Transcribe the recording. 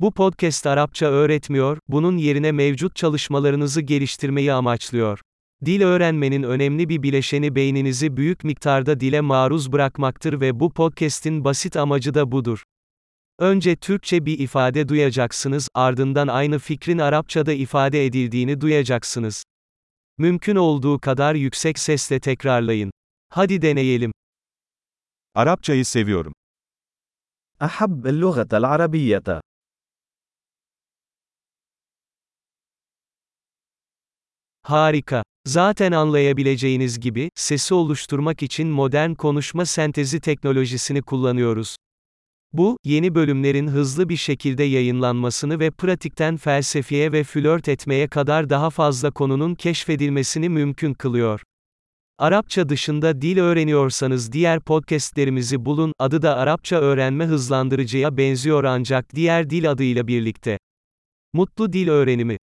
Bu podcast Arapça öğretmiyor, bunun yerine mevcut çalışmalarınızı geliştirmeyi amaçlıyor. Dil öğrenmenin önemli bir bileşeni beyninizi büyük miktarda dile maruz bırakmaktır ve bu podcast'in basit amacı da budur. Önce Türkçe bir ifade duyacaksınız, ardından aynı fikrin Arapçada ifade edildiğini duyacaksınız. Mümkün olduğu kadar yüksek sesle tekrarlayın. Hadi deneyelim. Arapçayı seviyorum. أحب اللغة العربية. Harika. Zaten anlayabileceğiniz gibi, sesi oluşturmak için modern konuşma sentezi teknolojisini kullanıyoruz. Bu, yeni bölümlerin hızlı bir şekilde yayınlanmasını ve pratikten felsefeye ve flört etmeye kadar daha fazla konunun keşfedilmesini mümkün kılıyor. Arapça dışında dil öğreniyorsanız diğer podcastlerimizi bulun, adı da Arapça öğrenme hızlandırıcıya benziyor ancak diğer dil adıyla birlikte. Mutlu dil öğrenimi